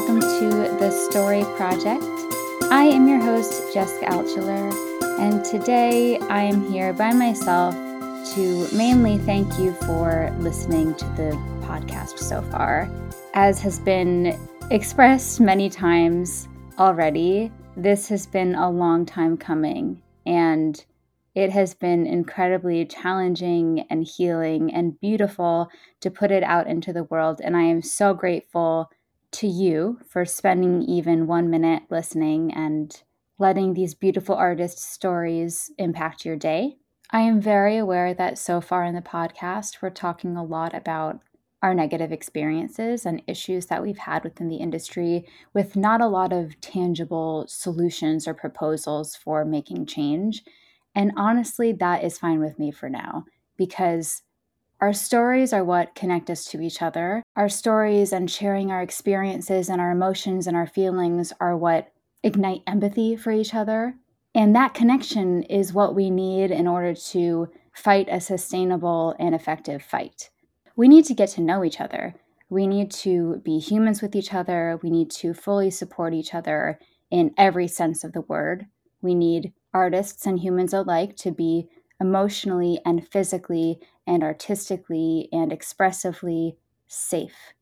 welcome to the Story Project. I am your host, Jessica Altschuler, and today I am here by myself to mainly thank you for listening to the podcast so far. As has been expressed many times already, this has been a long time coming, and it has been incredibly challenging and healing and beautiful to put it out into the world. And I am so grateful to you for spending even one minute listening and letting these beautiful artists' stories impact your day. I am very aware that so far in the podcast, we're talking a lot about our negative experiences and issues that we've had within the industry with not a lot of tangible solutions or proposals for making change. And honestly, that is fine with me for now because our stories are what connect us to each other. Our stories and sharing our experiences and our emotions and our feelings are what ignite empathy for each other. And that connection is what we need in order to fight a sustainable and effective fight. We need to get to know each other. We need to be humans with each other. We need to fully support each other in every sense of the word. We need artists and humans alike to be emotionally and physically and artistically and expressively safe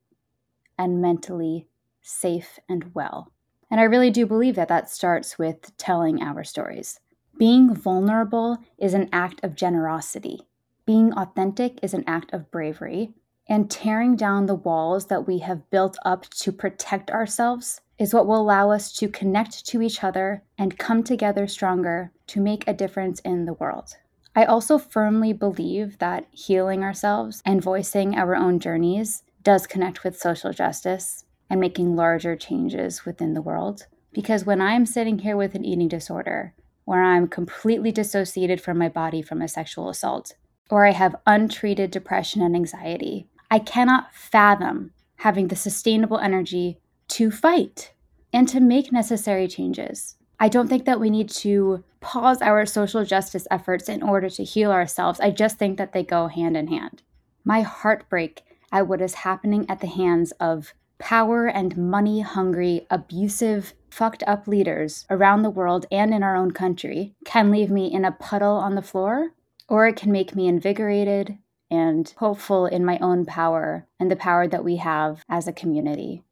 and mentally safe and well. And I really do believe that that starts with telling our stories. Being vulnerable is an act of generosity. Being authentic is an act of bravery. And tearing down the walls that we have built up to protect ourselves is what will allow us to connect to each other and come together stronger to make a difference in the world. I also firmly believe that healing ourselves and voicing our own journeys does connect with social justice and making larger changes within the world. Because when I'm sitting here with an eating disorder, where I'm completely dissociated from my body from a sexual assault, or I have untreated depression and anxiety, I cannot fathom having the sustainable energy to fight and to make necessary changes. I don't think that we need to pause our social justice efforts in order to heal ourselves. I just think that they go hand in hand. My heartbreak at what is happening at the hands of power and money hungry, abusive, fucked up leaders around the world and in our own country can leave me in a puddle on the floor, or it can make me invigorated and hopeful in my own power and the power that we have as a community.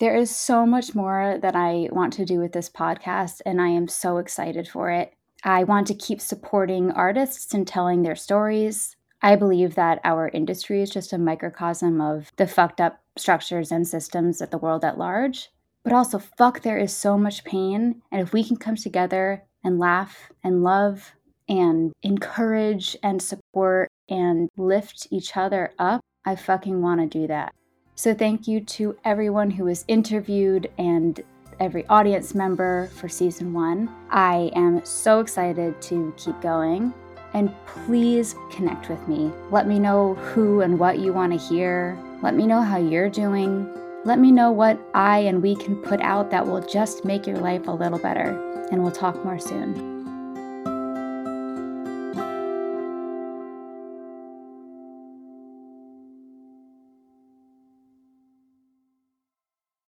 There is so much more that I want to do with this podcast, and I am so excited for it. I want to keep supporting artists and telling their stories. I believe that our industry is just a microcosm of the fucked up structures and systems of the world at large. But also, fuck, there is so much pain. And if we can come together and laugh and love and encourage and support and lift each other up, I fucking want to do that. So, thank you to everyone who was interviewed and every audience member for season one. I am so excited to keep going. And please connect with me. Let me know who and what you want to hear. Let me know how you're doing. Let me know what I and we can put out that will just make your life a little better. And we'll talk more soon.